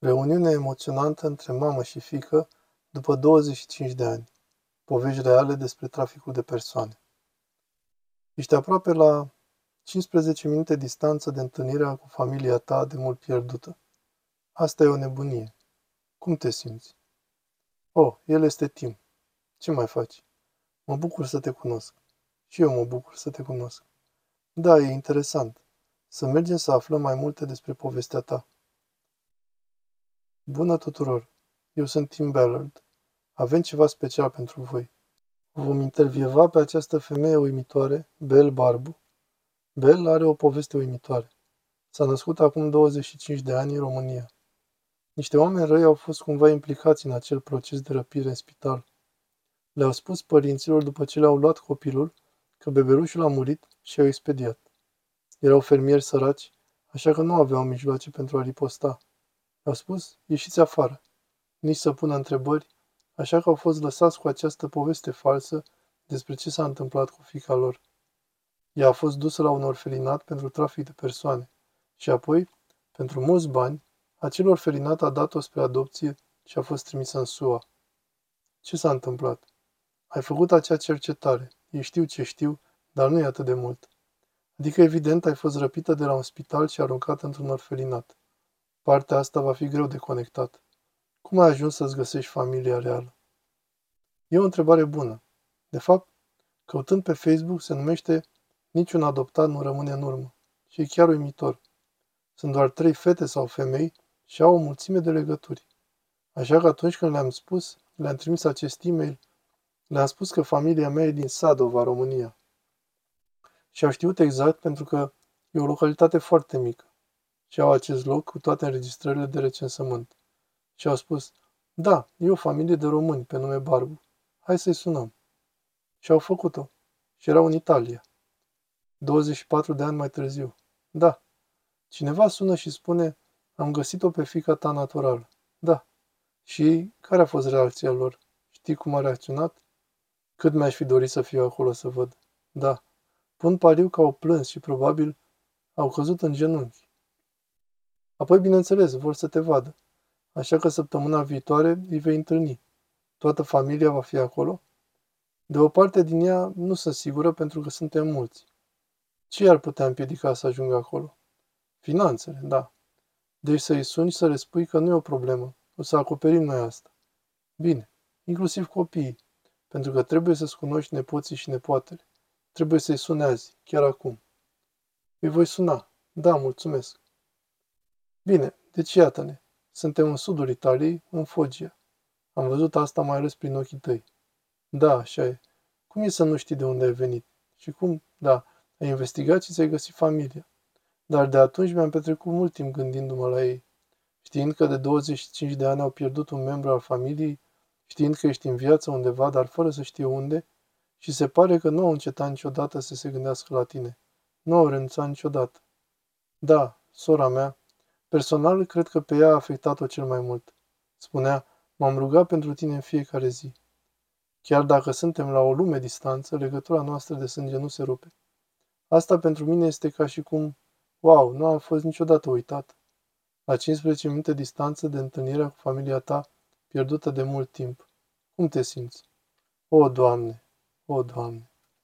Reuniune emoționantă între mamă și fiică după 25 de ani. Povești reale despre traficul de persoane. Ești aproape la 15 minute distanță de întâlnirea cu familia ta de mult pierdută. Asta e o nebunie. Cum te simți? Oh, el este Tim. Ce mai faci? Mă bucur să te cunosc. Și eu mă bucur să te cunosc. Da, e interesant. Să mergem să aflăm mai multe despre povestea ta. Bună tuturor! Eu sunt Tim Ballard. Avem ceva special pentru voi. Vom intervieva pe această femeie uimitoare, Bel Barbu. Bel are o poveste uimitoare. S-a născut acum 25 de ani în România. Niște oameni răi au fost cumva implicați în acel proces de răpire în spital. Le-au spus părinților după ce le-au luat copilul că bebelușul a murit și au expediat. Erau fermieri săraci, așa că nu aveau mijloace pentru a riposta. Au spus, ieșiți afară. Nici să pună întrebări, așa că au fost lăsați cu această poveste falsă despre ce s-a întâmplat cu fica lor. Ea a fost dusă la un orfelinat pentru trafic de persoane și apoi, pentru mulți bani, acel orfelinat a dat-o spre adopție și a fost trimisă în SUA. Ce s-a întâmplat? Ai făcut acea cercetare. Ei știu ce știu, dar nu e atât de mult. Adică, evident, ai fost răpită de la un spital și aruncată într-un orfelinat. Partea asta va fi greu de conectat. Cum ai ajuns să-ți găsești familia reală? E o întrebare bună. De fapt, căutând pe Facebook se numește Niciun adoptat nu rămâne în urmă. Și e chiar uimitor. Sunt doar trei fete sau femei și au o mulțime de legături. Așa că atunci când le-am spus, le-am trimis acest e-mail, le-am spus că familia mea e din Sadova, România. Și au știut exact pentru că e o localitate foarte mică și au acest loc cu toate înregistrările de recensământ. Și au spus, da, e o familie de români pe nume Barbu. Hai să-i sunăm. Și au făcut-o. Și erau în Italia. 24 de ani mai târziu. Da. Cineva sună și spune, am găsit-o pe fica ta naturală. Da. Și care a fost reacția lor? Știi cum a reacționat? Cât mi-aș fi dorit să fiu acolo să văd. Da. Pun pariu că au plâns și probabil au căzut în genunchi. Apoi, bineînțeles, vor să te vadă. Așa că săptămâna viitoare îi vei întâlni. Toată familia va fi acolo? De o parte din ea nu sunt sigură pentru că suntem mulți. Ce ar putea împiedica să ajungă acolo? Finanțele, da. Deci să-i suni să le spui că nu e o problemă. O să acoperim noi asta. Bine, inclusiv copiii, pentru că trebuie să-ți cunoști nepoții și nepoatele. Trebuie să-i suni azi, chiar acum. Îi voi suna. Da, mulțumesc. Bine, deci iată-ne. Suntem în sudul Italiei, în Foggia. Am văzut asta mai ales prin ochii tăi. Da, așa e. Cum e să nu știi de unde ai venit? Și cum, da, ai investigat și ți-ai găsit familia. Dar de atunci mi-am petrecut mult timp gândindu-mă la ei. Știind că de 25 de ani au pierdut un membru al familiei, știind că ești în viață undeva, dar fără să știe unde, și se pare că nu au încetat niciodată să se gândească la tine. Nu au renunțat niciodată. Da, sora mea, Personal, cred că pe ea a afectat-o cel mai mult. Spunea, m-am rugat pentru tine în fiecare zi. Chiar dacă suntem la o lume distanță, legătura noastră de sânge nu se rupe. Asta pentru mine este ca și cum, wow, nu am fost niciodată uitat. La 15 minute distanță de întâlnirea cu familia ta, pierdută de mult timp. Cum te simți? O, Doamne! O, Doamne!